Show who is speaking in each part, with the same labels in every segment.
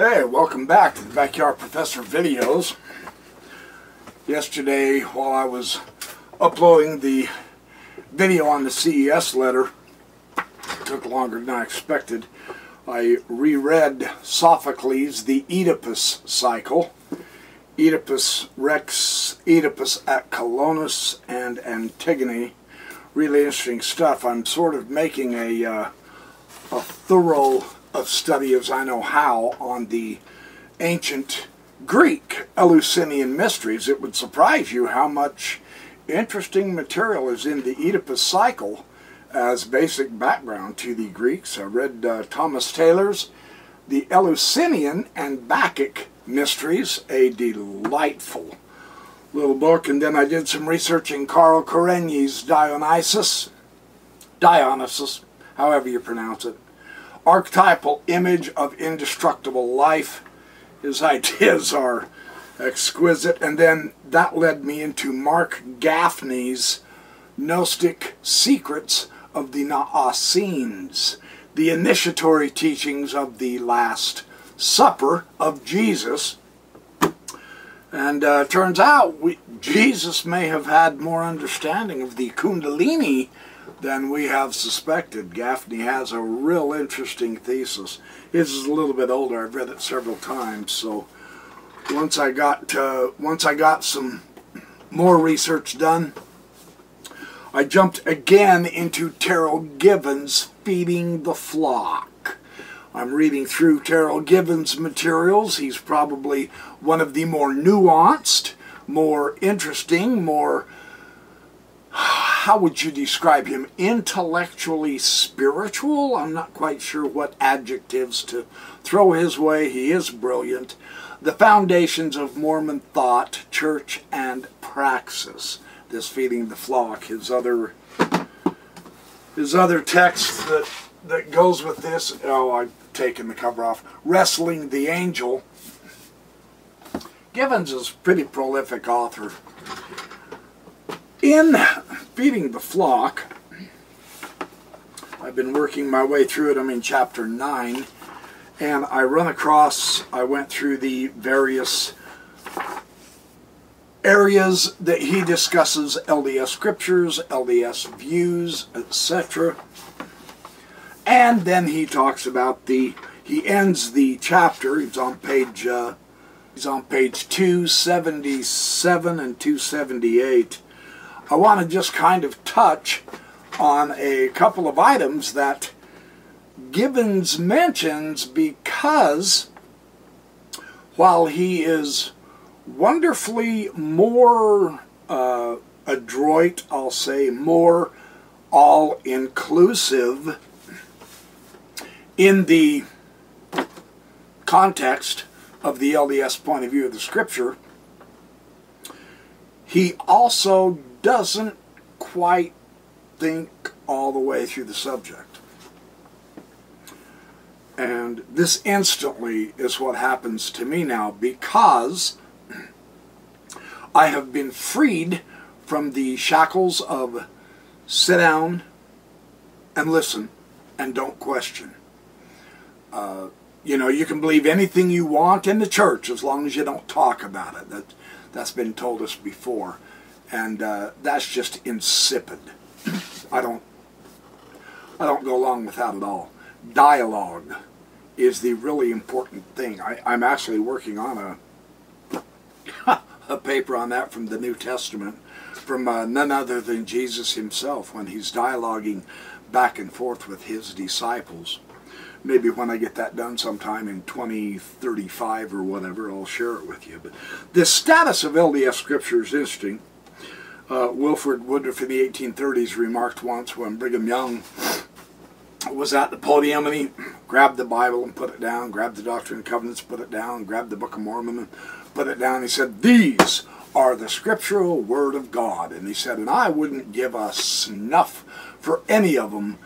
Speaker 1: Hey, welcome back to the Backyard Professor videos. Yesterday, while I was uploading the video on the CES letter, it took longer than I expected, I reread Sophocles' The Oedipus Cycle, Oedipus Rex, Oedipus at Colonus, and Antigone. Really interesting stuff. I'm sort of making a, uh, a thorough of study as I know how on the ancient Greek Eleusinian mysteries. It would surprise you how much interesting material is in the Oedipus cycle as basic background to the Greeks. I read uh, Thomas Taylor's The Eleusinian and Bacchic Mysteries, a delightful little book. And then I did some research in Carl Kerényi's Dionysus, Dionysus, however you pronounce it archetypal image of indestructible life. His ideas are exquisite. And then that led me into Mark Gaffney's Gnostic Secrets of the Naassenes, the initiatory teachings of the Last Supper of Jesus. And uh, turns out we, Jesus may have had more understanding of the Kundalini than we have suspected. Gaffney has a real interesting thesis. His is a little bit older. I've read it several times. So once I got uh, once I got some more research done, I jumped again into Terryl Givens' Feeding the Flock. I'm reading through Terryl Givens' materials. He's probably one of the more nuanced, more interesting, more how would you describe him? Intellectually spiritual? I'm not quite sure what adjectives to throw his way. He is brilliant. The Foundations of Mormon Thought, Church, and Praxis. This Feeding the Flock. His other his other text that that goes with this. Oh, I've taken the cover off. Wrestling the Angel. Givens is a pretty prolific author. In feeding the flock, I've been working my way through it. I'm in chapter 9, and I run across, I went through the various areas that he discusses LDS scriptures, LDS views, etc. And then he talks about the, he ends the chapter, he's on page, uh, he's on page 277 and 278 I want to just kind of touch on a couple of items that Gibbons mentions because while he is wonderfully more uh, adroit, I'll say, more all inclusive in the context of the LDS point of view of the scripture, he also doesn't quite think all the way through the subject. And this instantly is what happens to me now because I have been freed from the shackles of sit down and listen and don't question. Uh, you know, you can believe anything you want in the church as long as you don't talk about it. That, that's been told us before and uh, that's just insipid. I don't, I don't go along with that at all. Dialogue is the really important thing. I, I'm actually working on a, a paper on that from the New Testament, from uh, none other than Jesus himself when he's dialoguing back and forth with his disciples. Maybe when I get that done sometime in 2035 or whatever, I'll share it with you. But the status of LDS Scripture is interesting uh, Wilford Woodruff in the 1830s remarked once when Brigham Young was at the podium and he grabbed the Bible and put it down, grabbed the Doctrine and Covenants, put it down, grabbed the Book of Mormon and put it down. He said, These are the scriptural word of God. And he said, and I wouldn't give a snuff for any of them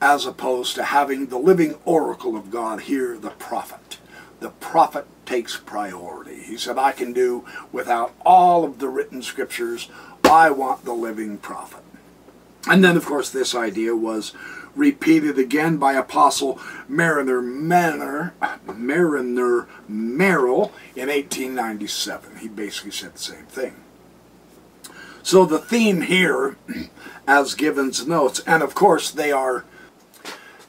Speaker 1: as opposed to having the living oracle of God here, the prophet. The prophet takes priority. He said, I can do without all of the written scriptures I want the living prophet. And then, of course, this idea was repeated again by Apostle Marriner Manor, Marriner Merrill in 1897. He basically said the same thing. So the theme here, as Givens notes, and of course they are,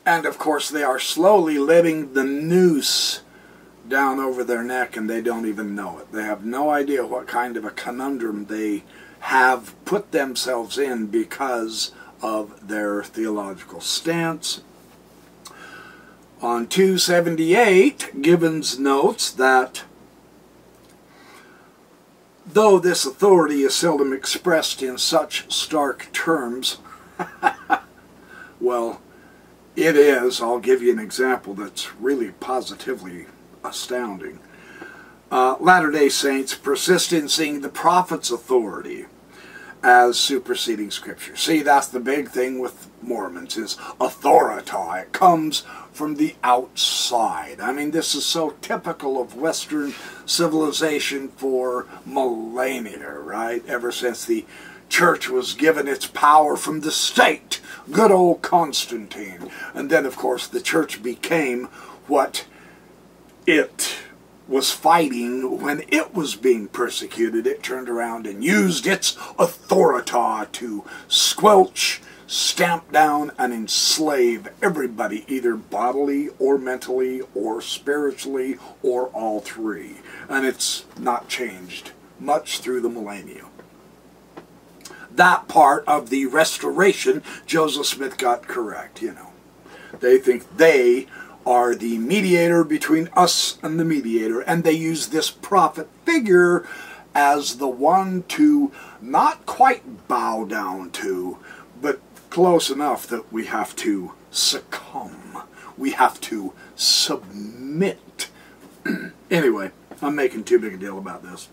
Speaker 1: and of course they are slowly letting the noose down over their neck and they don't even know it. They have no idea what kind of a conundrum they have put themselves in because of their theological stance. On 278, Givens notes that though this authority is seldom expressed in such stark terms, well, it is. I'll give you an example that's really positively astounding. Uh, Latter day Saints persist in seeing the prophet's authority as superseding scripture. See, that's the big thing with Mormons is authority. It comes from the outside. I mean, this is so typical of Western civilization for millennia, right? Ever since the church was given its power from the state. Good old Constantine. And then, of course, the church became what it was fighting when it was being persecuted. It turned around and used its authority to squelch, stamp down, and enslave everybody, either bodily or mentally or spiritually or all three. And it's not changed much through the millennium. That part of the restoration, Joseph Smith got correct, you know. They think they are the mediator between us and the mediator, and they use this prophet figure as the one to not quite bow down to, but close enough that we have to succumb. We have to submit. anyway, I'm making too big a deal about this.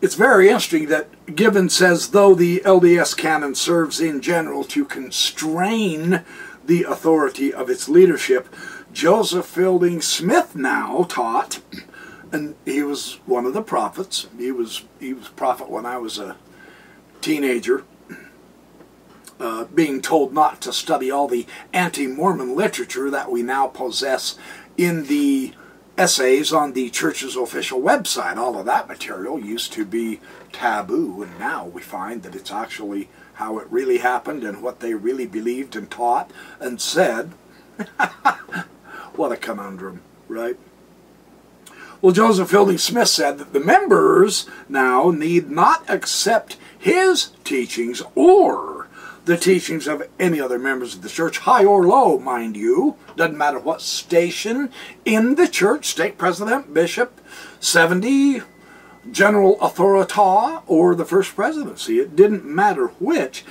Speaker 1: It's very interesting that Gibbon says, though the LDS canon serves in general to constrain the authority of its leadership. Joseph Fielding Smith now taught, and he was one of the prophets. He was he was prophet when I was a teenager. Uh, being told not to study all the anti-Mormon literature that we now possess in the essays on the church's official website. All of that material used to be taboo, and now we find that it's actually how it really happened and what they really believed and taught and said. what a conundrum, right? Well, Joseph Fielding Smith said that the members now need not accept his teachings or the teachings of any other members of the church, high or low, mind you. Doesn't matter what station in the church, stake president, bishop, 70, general authority or the first presidency. It didn't matter which.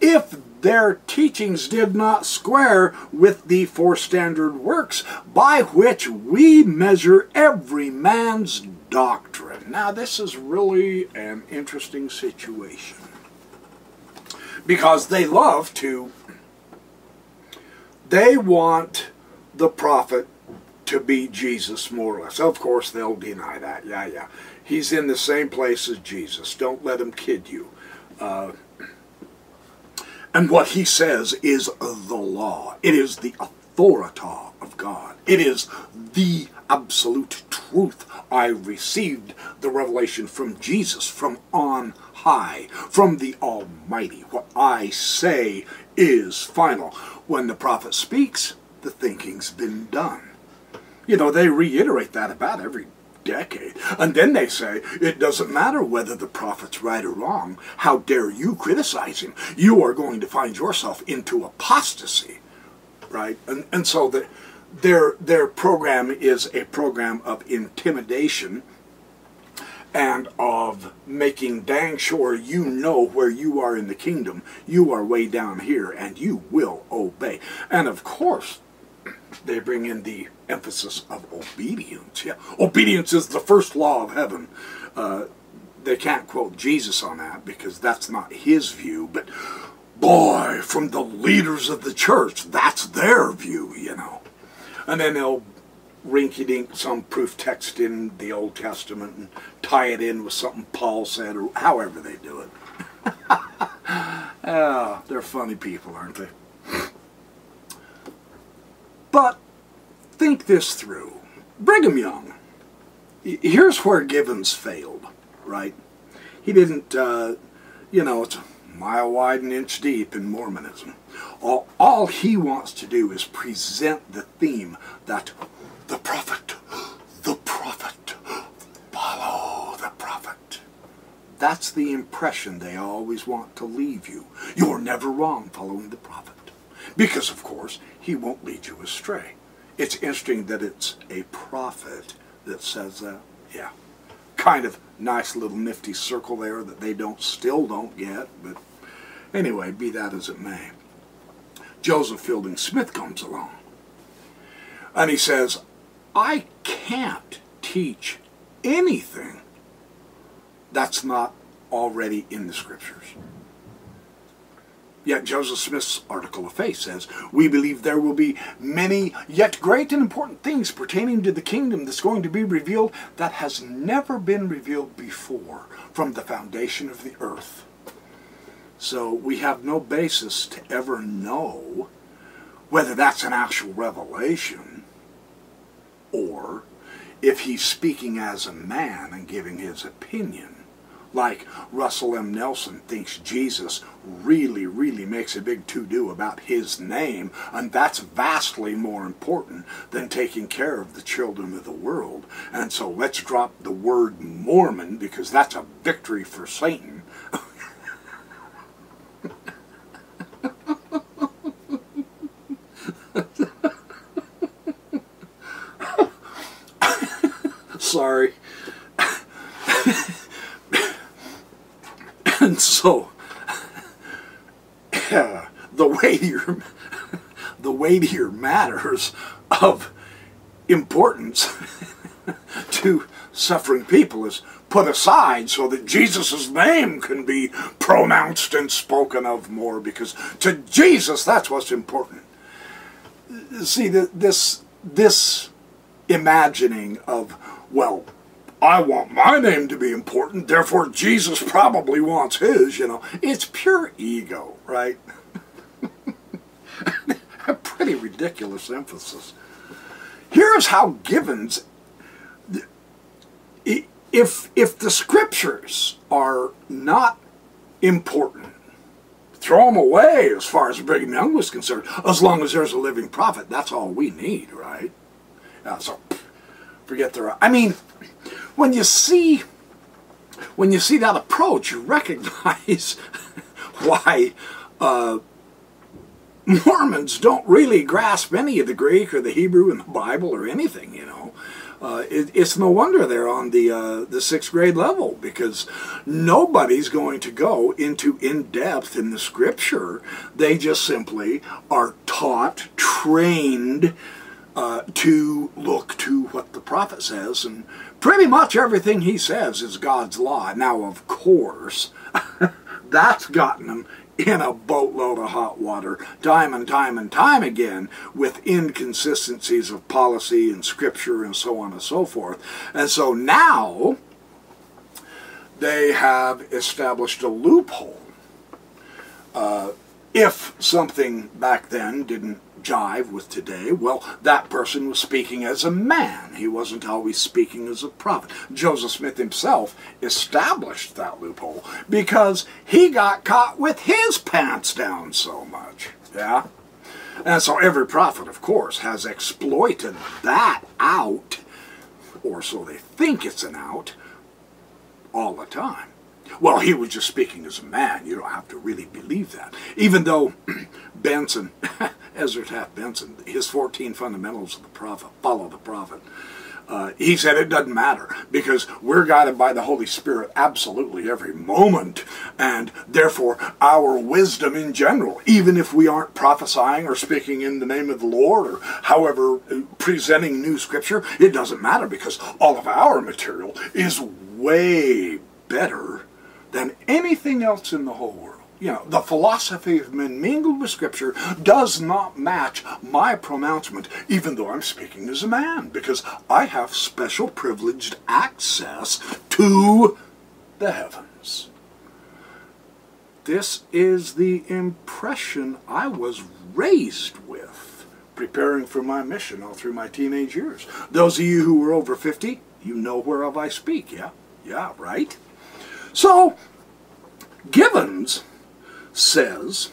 Speaker 1: If their teachings did not square with the four standard works by which we measure every man's doctrine. Now, this is really an interesting situation because they love to, they want the prophet to be Jesus, more or less. Of course, they'll deny that. Yeah, yeah. He's in the same place as Jesus. Don't let him kid you. Uh, and what he says is the law. It is the authority of God. It is the absolute truth. I received the revelation from Jesus, from on high, from the Almighty. What I say is final. When the prophet speaks, the thinking's been done. You know, they reiterate that about every decade. And then they say, it doesn't matter whether the prophet's right or wrong. How dare you criticize him? You are going to find yourself into apostasy. Right? And, and so the, their, their program is a program of intimidation and of making dang sure you know where you are in the kingdom. You are way down here and you will obey. And of course, they bring in the emphasis of obedience. Yeah, obedience is the first law of heaven. Uh, they can't quote Jesus on that because that's not his view, but boy, from the leaders of the church, that's their view, you know. And then they'll rinky dink some proof text in the Old Testament and tie it in with something Paul said or however they do it. Ah, they're funny people, aren't they? But think this through. Brigham Young, here's where Givens failed, right? He didn't, uh, you know, it's a mile wide and inch deep in Mormonism. All, all he wants to do is present the theme that the prophet, the prophet, follow the prophet. That's the impression they always want to leave you. You're never wrong following the prophet. Because, of course, he won't lead you astray. It's interesting that it's a prophet that says that. Yeah. Kind of nice little nifty circle there that they don't still don't get, but anyway, be that as it may. Joseph Fielding Smith comes along. And he says, I can't teach anything that's not already in the scriptures. Yet Joseph Smith's article of faith says, We believe there will be many yet great and important things pertaining to the kingdom that's going to be revealed that has never been revealed before from the foundation of the earth. So we have no basis to ever know whether that's an actual revelation or if he's speaking as a man and giving his opinion. Like Russell M. Nelson thinks Jesus really, really makes a big to-do about his name, and that's vastly more important than taking care of the children of the world. And so let's drop the word Mormon, because that's a victory for Satan. Sorry. and so, the weightier, the weightier matters of importance to suffering people is put aside so that Jesus' name can be pronounced and spoken of more because to Jesus that's what's important. See, this, this imagining of, well, I want my name to be important, therefore Jesus probably wants his, you know. It's pure ego, right? A pretty ridiculous emphasis. Here's how Givens, if, if the scriptures are not important, throw them away as far as Brigham Young was concerned, as long as there's a living prophet. That's all we need, right? So forget the. I mean, when you see when you see that approach, you recognize why uh, Mormons don't really grasp any of the Greek or the Hebrew in the Bible or anything. You know, uh, it, it's no wonder they're on the uh, the sixth grade level because nobody's going to go into in depth in the Scripture. They just simply are taught, trained uh, to look to what the prophet says, and pretty much everything he says is God's law. Now, of course, that's gotten him in a boatload of hot water, time and time and time again, with inconsistencies of policy and scripture and so on and so forth. And so now they have established a loophole. Uh, if something back then didn't jive with today, well, that person was speaking as a man. He wasn't always speaking as a prophet. Joseph Smith himself established that loophole because he got caught with his pants down so much. Yeah? And so every prophet, of course, has exploited that out, or so they think it's an out, all the time. Well, he was just speaking as a man. You don't have to really believe that. Even though Benson, Ezra Taft Benson, his 14 fundamentals of the prophet, follow the prophet, uh, he said it doesn't matter because we're guided by the Holy Spirit absolutely every moment, and therefore our wisdom in general, even if we aren't prophesying or speaking in the name of the Lord or however uh, presenting new scripture, it doesn't matter because all of our material is way better than anything else in the whole world. You know, the philosophy of men mingled with Scripture does not match my pronouncement, even though I'm speaking as a man, because I have special privileged access to the heavens. this is the impression I was raised with preparing for my mission all through my teenage years. Those of you who were over 50, you know whereof I speak, yeah? Yeah, right? So, Givens says,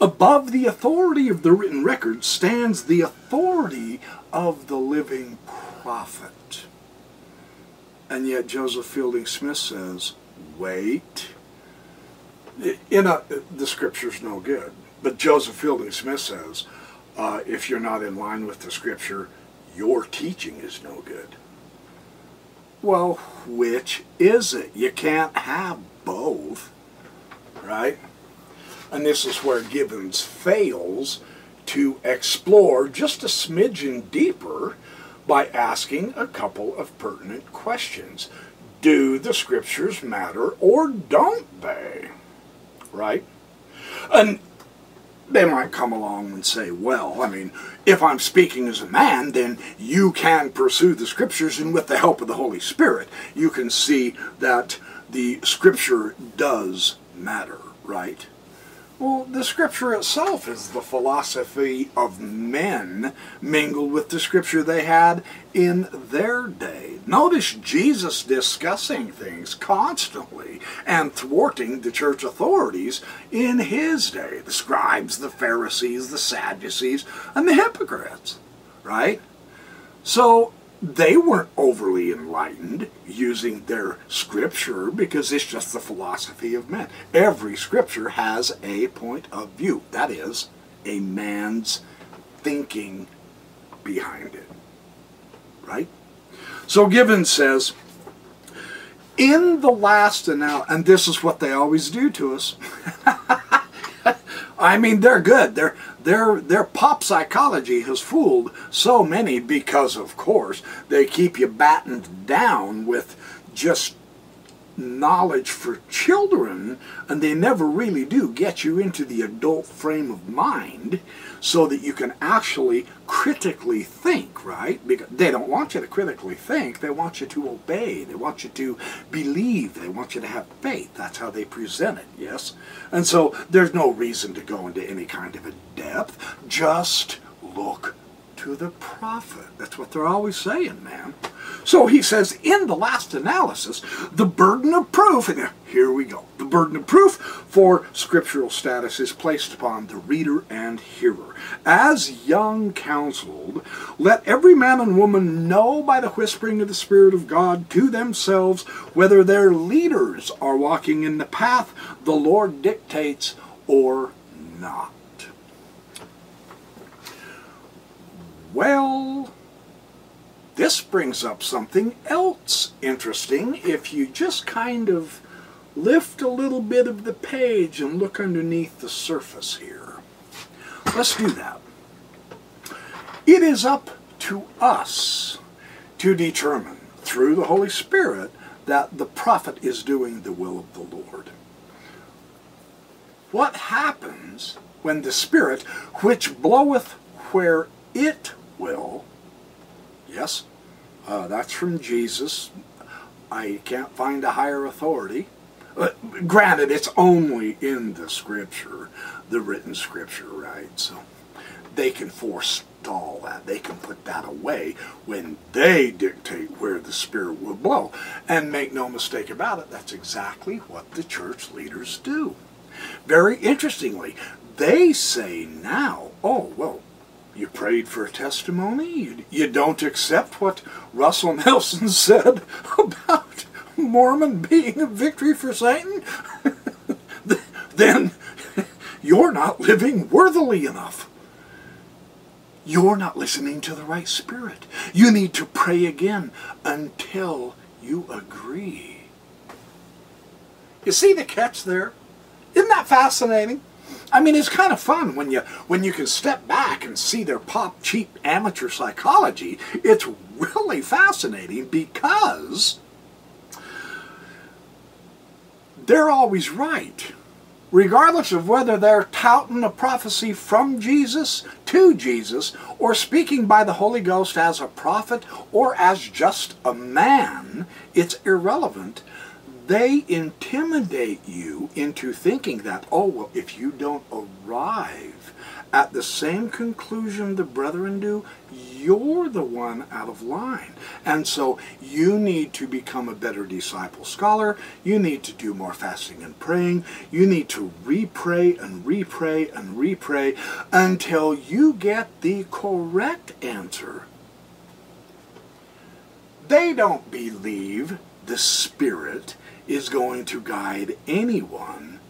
Speaker 1: above the authority of the written record stands the authority of the living prophet. And yet Joseph Fielding Smith says, wait. In a, the scripture's no good. But Joseph Fielding Smith says, uh, if you're not in line with the scripture, your teaching is no good. Well, which is it? You can't have both, right? And this is where Gibbons fails to explore just a smidgen deeper by asking a couple of pertinent questions. Do the scriptures matter or don't they? Right? And they might come along and say, well, I mean, if I'm speaking as a man, then you can pursue the scriptures, and with the help of the Holy Spirit, you can see that the scripture does matter, right? Well, the scripture itself is the philosophy of men mingled with the scripture they had in their day. Notice Jesus discussing things constantly and thwarting the church authorities in his day the scribes, the Pharisees, the Sadducees, and the hypocrites, right? So they weren't overly enlightened using their scripture because it's just the philosophy of men. Every scripture has a point of view. That is, a man's thinking behind it. Right? So Gibbons says, in the last analysis, and this is what they always do to us. I mean, they're good. They're their their pop psychology has fooled so many because of course they keep you battened down with just knowledge for children and they never really do get you into the adult frame of mind so that you can actually critically think, right? Because they don't want you to critically think, they want you to obey, they want you to believe, they want you to have faith. That's how they present it, yes? And so there's no reason to go into any kind of a depth. Just look to the prophet. That's what they're always saying, man. So he says, in the last analysis, the burden of proof, and here we go, the burden of proof for scriptural status is placed upon the reader and hearer. As young counseled, let every man and woman know by the whispering of the Spirit of God to themselves whether their leaders are walking in the path the Lord dictates or not. Well, this brings up something else interesting if you just kind of lift a little bit of the page and look underneath the surface here. Let's do that. It is up to us to determine through the Holy Spirit that the prophet is doing the will of the Lord. What happens when the Spirit, which bloweth where it will. Yes, uh, that's from Jesus. I can't find a higher authority. Uh, granted, it's only in the scripture, the written scripture, right? So they can forestall that. They can put that away when they dictate where the Spirit will blow. And make no mistake about it, that's exactly what the church leaders do. Very interestingly, they say now, oh, well, you prayed for a testimony? You, you don't accept what Russell Nelson said about Mormon being a victory for Satan? then you're not living worthily enough. You're not listening to the right spirit. You need to pray again until you agree. You see the catch there? Isn't that fascinating? I mean, it's kind of fun when you when you can step back and see their pop cheap amateur psychology. It's really fascinating because they're always right. Regardless of whether they're touting a prophecy from Jesus to Jesus or speaking by the Holy Ghost as a prophet or as just a man, it's irrelevant. They intimidate you into thinking that, oh, well, if you don't arrive at the same conclusion the brethren do, you're the one out of line. And so you need to become a better disciple scholar. You need to do more fasting and praying. You need to re-pray and re-pray and re-pray until you get the correct answer. They don't believe the Spirit is going to guide anyone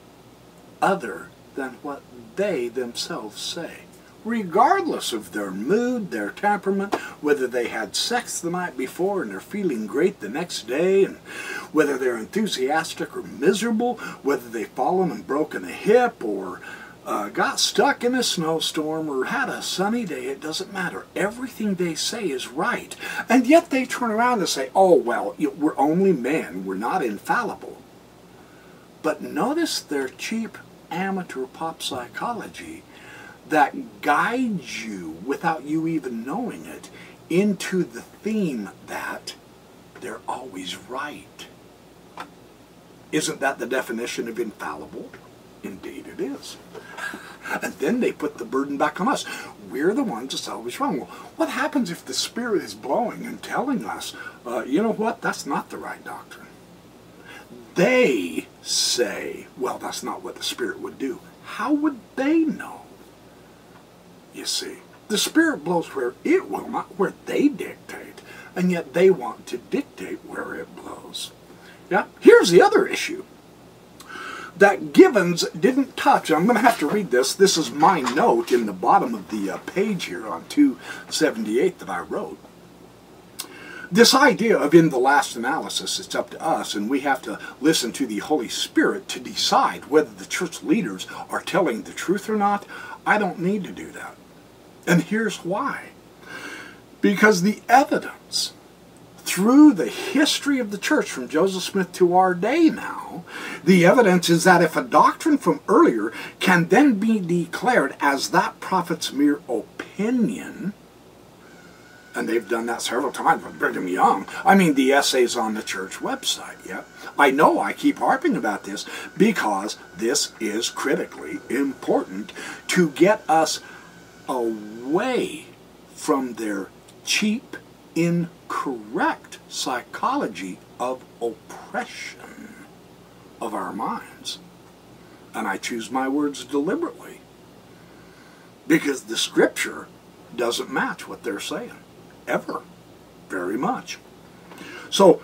Speaker 1: other than what they themselves say. Regardless of their mood, their temperament, whether they had sex the night before and they're feeling great the next day, and whether they're enthusiastic or miserable, whether they've fallen and broken a hip or uh, got stuck in a snowstorm or had a sunny day, it doesn't matter. Everything they say is right. And yet they turn around and say, oh, well, we're only men, we're not infallible. But notice their cheap amateur pop psychology that guides you without you even knowing it into the theme that they're always right. Isn't that the definition of infallible? Indeed it is. and then they put the burden back on us. We're the ones that's always wrong. Well, what happens if the Spirit is blowing and telling us, uh, you know what, that's not the right doctrine? They say, well, that's not what the Spirit would do. How would they know? You see, the Spirit blows where it will, not where they dictate. And yet they want to dictate where it blows. Yeah, here's the other issue that Givens didn't touch. I'm going to have to read this. This is my note in the bottom of the uh, page here on 278 that I wrote. This idea of in the last analysis, it's up to us, and we have to listen to the Holy Spirit to decide whether the church leaders are telling the truth or not. I don't need to do that. And here's why. Because the evidence through the history of the church from Joseph Smith to our day now, the evidence is that if a doctrine from earlier can then be declared as that prophet's mere opinion, and they've done that several times with Brigham Young. I mean, the essays on the church website, yeah. I know I keep harping about this because this is critically important to get us away from their cheap, incorrect psychology of oppression of our minds. And I choose my words deliberately because the scripture doesn't match what they're saying, ever, very much. So,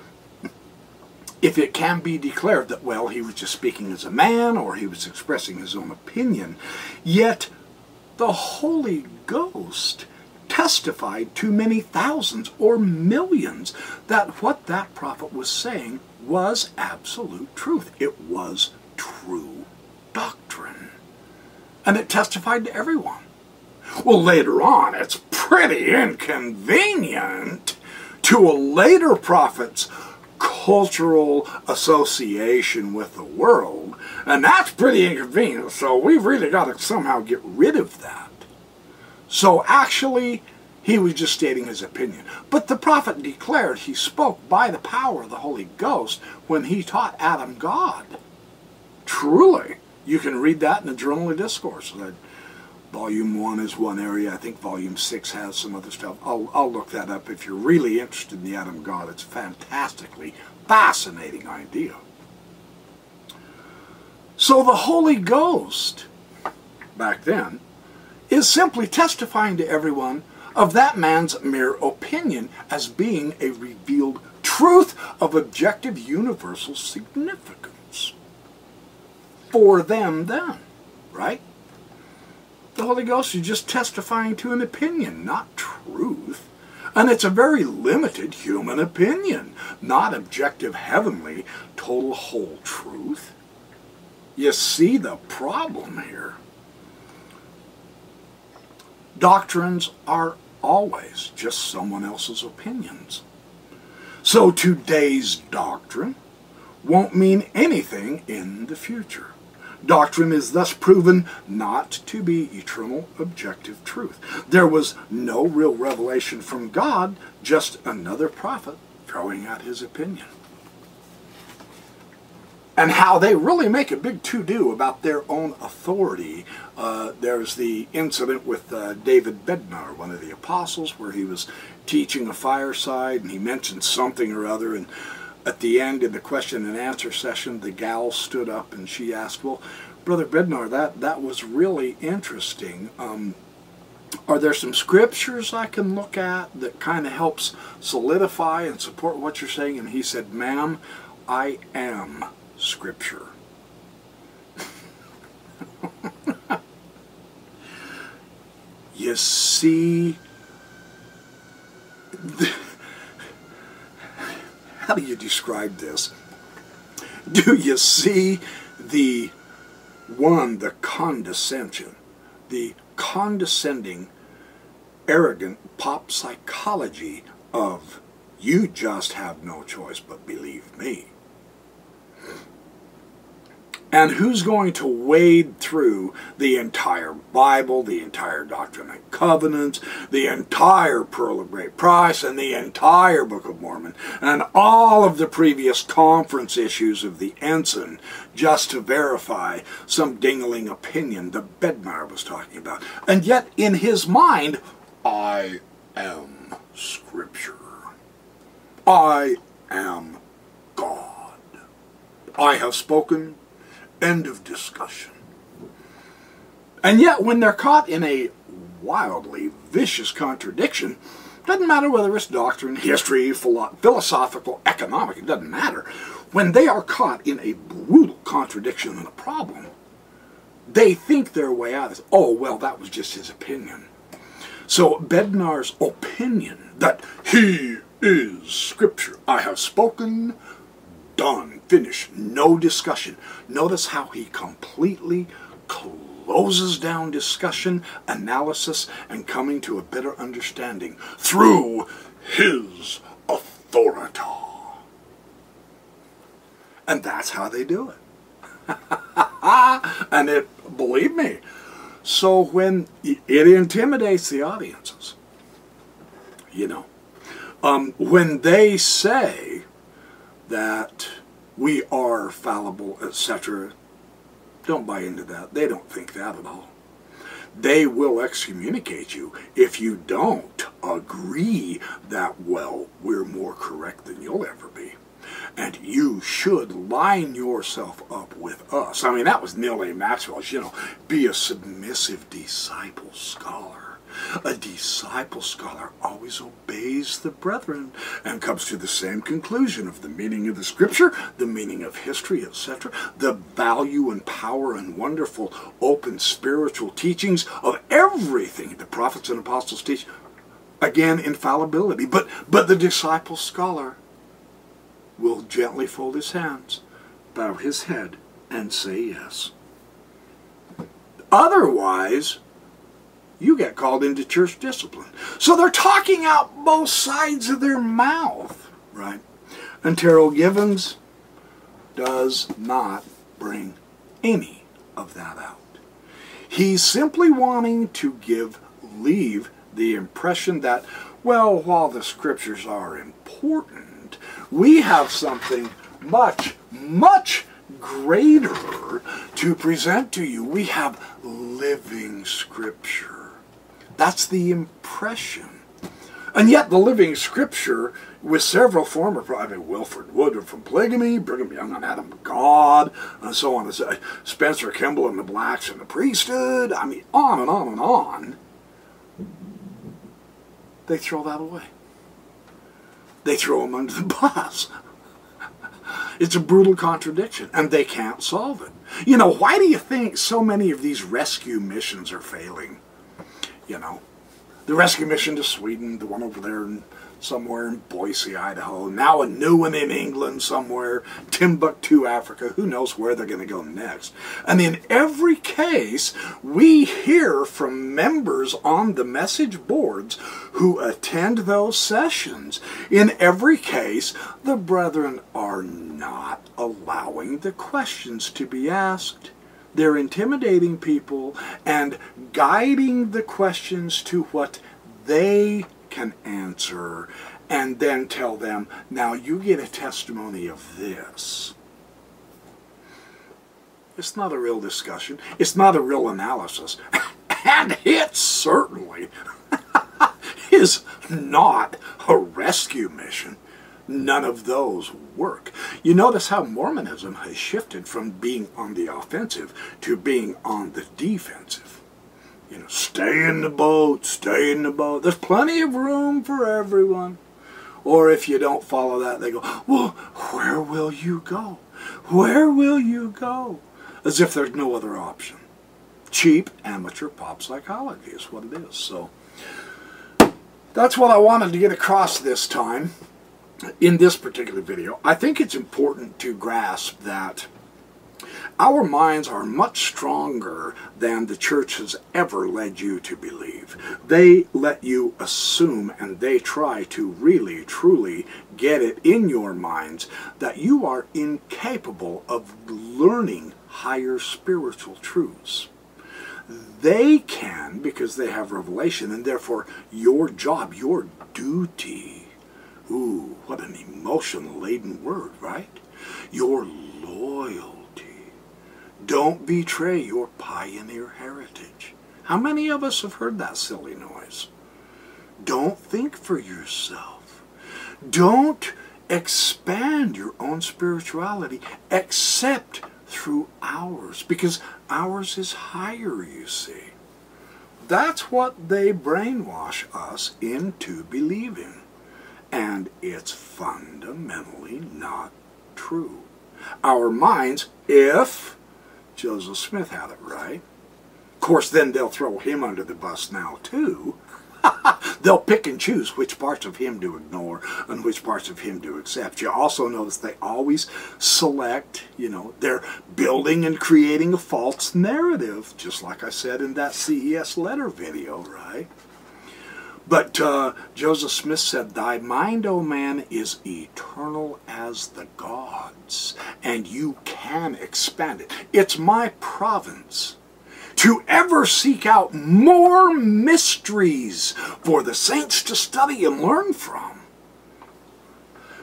Speaker 1: if it can be declared that, well, he was just speaking as a man or he was expressing his own opinion, yet the Holy Ghost testified to many thousands or millions that what that prophet was saying was absolute truth. It was true doctrine. And it testified to everyone. Well, later on, it's pretty inconvenient to a later prophet's cultural association with the world, and that's pretty inconvenient, so we've really got to somehow get rid of that. So actually, he was just stating his opinion. But the prophet declared he spoke by the power of the Holy Ghost when he taught Adam God. Truly, you can read that in the Journal of Discourse. Volume 1 is one area. I think Volume 6 has some other stuff. I'll, I'll look that up if you're really interested in the Adam God. It's a fantastically fascinating idea. So the Holy Ghost, back then, is simply testifying to everyone of that man's mere opinion as being a revealed truth of objective universal significance. For them then, right? The Holy Ghost is just testifying to an opinion, not truth. And it's a very limited human opinion, not objective, heavenly, total whole truth. You see the problem here. Doctrines are always just someone else's opinions. So today's doctrine won't mean anything in the future. Doctrine is thus proven not to be eternal objective truth. There was no real revelation from God, just another prophet throwing out his opinion. And how they really make a big to-do about their own authority. Uh, there's the incident with uh, David Bednar, one of the apostles, where he was teaching a fireside and he mentioned something or other and at the end in the question and answer session the gal stood up and she asked well brother bednar that that was really interesting. Um, are there some scriptures i can look at that kind of helps solidify and support what you're saying? And he said ma'am i am scripture you see how do you describe this? Do you see the one, the condescension, the condescending, arrogant pop psychology of you just have no choice but believe me? And who's going to wade through the entire Bible, the entire Doctrine and Covenants, the entire Pearl of Great Price, and the entire Book of Mormon, and all of the previous conference issues of the Ensign, just to verify some dingling opinion that Bednar was talking about? And yet, in his mind, I am Scripture. I am God. I have spoken End of discussion. And yet, when they're caught in a wildly vicious contradiction, doesn't matter whether it's doctrine, history, philo philosophical, economic, it doesn't matter. When they are caught in a brutal contradiction and a problem, they think their way out is, oh, well, that was just his opinion. So Bednar's opinion that he is Scripture, I have spoken, done, finished, no discussion. Notice how he completely closes down discussion, analysis, and coming to a better understanding through his authority. And that's how they do it. and it, believe me, so when it intimidates the audiences, you know, um, when they say that we are fallible, etc. Don't buy into that. They don't think that at all. They will excommunicate you if you don't agree that, well, we're more correct than you'll ever be. And you should line yourself up with us. I mean, that was Neal A. Maxwell's, you know, be a submissive disciple scholar. A disciple scholar always obeys the brethren and comes to the same conclusion of the meaning of the scripture, the meaning of history, etc., the value and power and wonderful open spiritual teachings of everything the prophets and apostles teach. Again, infallibility. But, but the disciple scholar will gently fold his hands, bow his head, and say yes. Otherwise, you get called into church discipline. So they're talking out both sides of their mouth, right? And Terryl Givens does not bring any of that out. He's simply wanting to give, leave the impression that, well, while the scriptures are important, we have something much, much greater to present to you. We have living scripture. That's the impression. And yet the living scripture with several former private Wilford Woodruff from Polygamy, Brigham Young and Adam God, and so on, and so Spencer Kimball and the Blacks and the Priesthood, I mean, on and on and on, they throw that away. They throw them under the bus. It's a brutal contradiction, and they can't solve it. You know, why do you think so many of these rescue missions are failing? You know. The rescue mission to Sweden, the one over there in, somewhere in Boise, Idaho. Now a new one in England somewhere, Timbuktu, Africa. Who knows where they're going to go next. And in every case, we hear from members on the message boards who attend those sessions. In every case, the brethren are not allowing the questions to be asked. They're intimidating people and guiding the questions to what they can answer and then tell them, now you get a testimony of this. It's not a real discussion. It's not a real analysis. and it certainly is not a rescue mission. None of those work. You notice how Mormonism has shifted from being on the offensive to being on the defensive. You know, stay in the boat, stay in the boat. There's plenty of room for everyone. Or if you don't follow that, they go, well, where will you go? Where will you go? As if there's no other option. Cheap amateur pop psychology is what it is. So that's what I wanted to get across this time in this particular video. I think it's important to grasp that our minds are much stronger than the church has ever led you to believe. They let you assume and they try to really, truly get it in your minds that you are incapable of learning higher spiritual truths. They can because they have revelation, and therefore your job, your duty, ooh, what an emotion laden word, right? Your loyalty. Don't betray your pioneer heritage. How many of us have heard that silly noise? Don't think for yourself. Don't expand your own spirituality except through ours because ours is higher, you see. That's what they brainwash us into believing. And it's fundamentally not true. Our minds, if Joseph Smith had it right, of course, then they'll throw him under the bus now, too. They'll pick and choose which parts of him to ignore and which parts of him to accept. You also notice they always select, you know, they're building and creating a false narrative, just like I said in that CES letter video, right? But uh, Joseph Smith said, Thy mind, O man, is eternal as the gods, and you can expand it. It's my province to ever seek out more mysteries for the saints to study and learn from.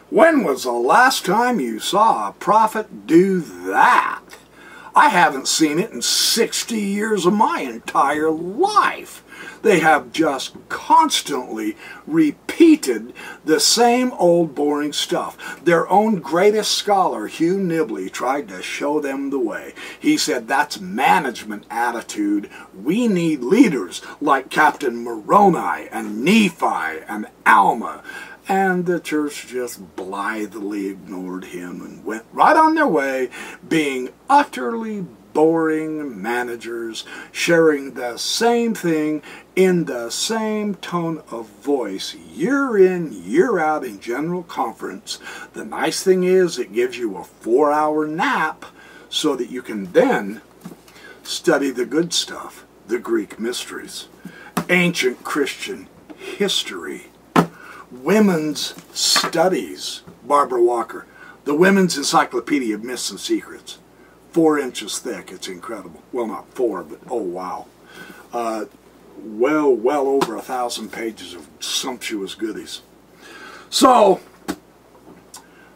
Speaker 1: When was the last time you saw a prophet do that? I haven't seen it in 60 years of my entire life. They have just constantly repeated the same old boring stuff. Their own greatest scholar, Hugh Nibley, tried to show them the way. He said that's management attitude. We need leaders like Captain Moroni and Nephi and Alma. And the church just blithely ignored him and went right on their way, being utterly boring managers sharing the same thing in the same tone of voice year in, year out in general conference. The nice thing is it gives you a four hour nap so that you can then study the good stuff, the Greek mysteries, ancient Christian history, women's studies, Barbara Walker, the Women's Encyclopedia of Myths and Secrets, four inches thick. It's incredible. Well, not four, but oh wow. Uh, well, well over a thousand pages of sumptuous goodies. So,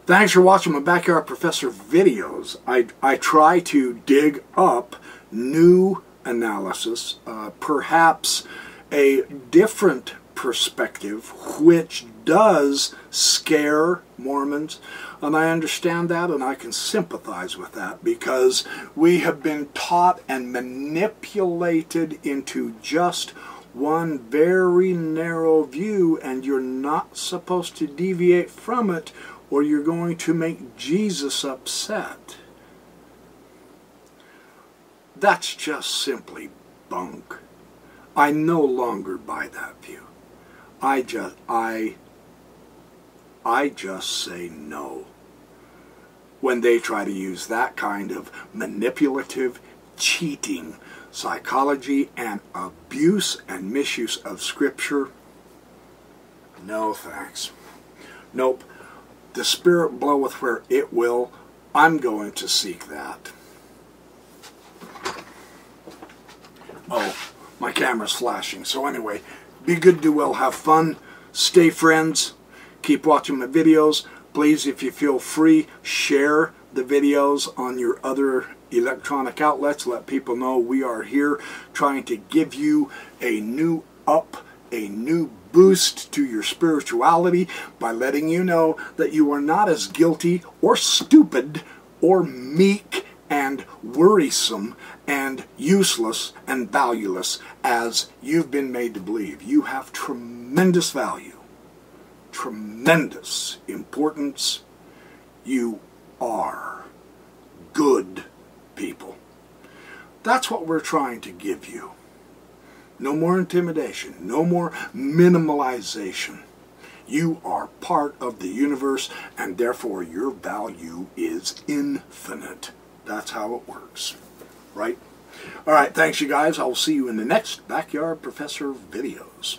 Speaker 1: thanks for watching my Backyard Professor videos. I, I try to dig up new analysis, uh, perhaps a different perspective, which does scare Mormons. And I understand that and I can sympathize with that because we have been taught and manipulated into just one very narrow view and you're not supposed to deviate from it or you're going to make Jesus upset. That's just simply bunk. I no longer buy that view. I just I I just say no. When they try to use that kind of manipulative, cheating psychology and abuse and misuse of Scripture, no thanks. Nope. The Spirit bloweth where it will. I'm going to seek that. Oh, my camera's flashing. So anyway, be good, do well, have fun, stay friends. Keep watching my videos. Please, if you feel free, share the videos on your other electronic outlets. Let people know we are here trying to give you a new up, a new boost to your spirituality by letting you know that you are not as guilty or stupid or meek and worrisome and useless and valueless as you've been made to believe. You have tremendous value, tremendous importance. You are good people. That's what we're trying to give you. No more intimidation, no more minimalization. You are part of the universe, and therefore your value is infinite. That's how it works, right? All right, thanks, you guys. I'll see you in the next Backyard Professor videos.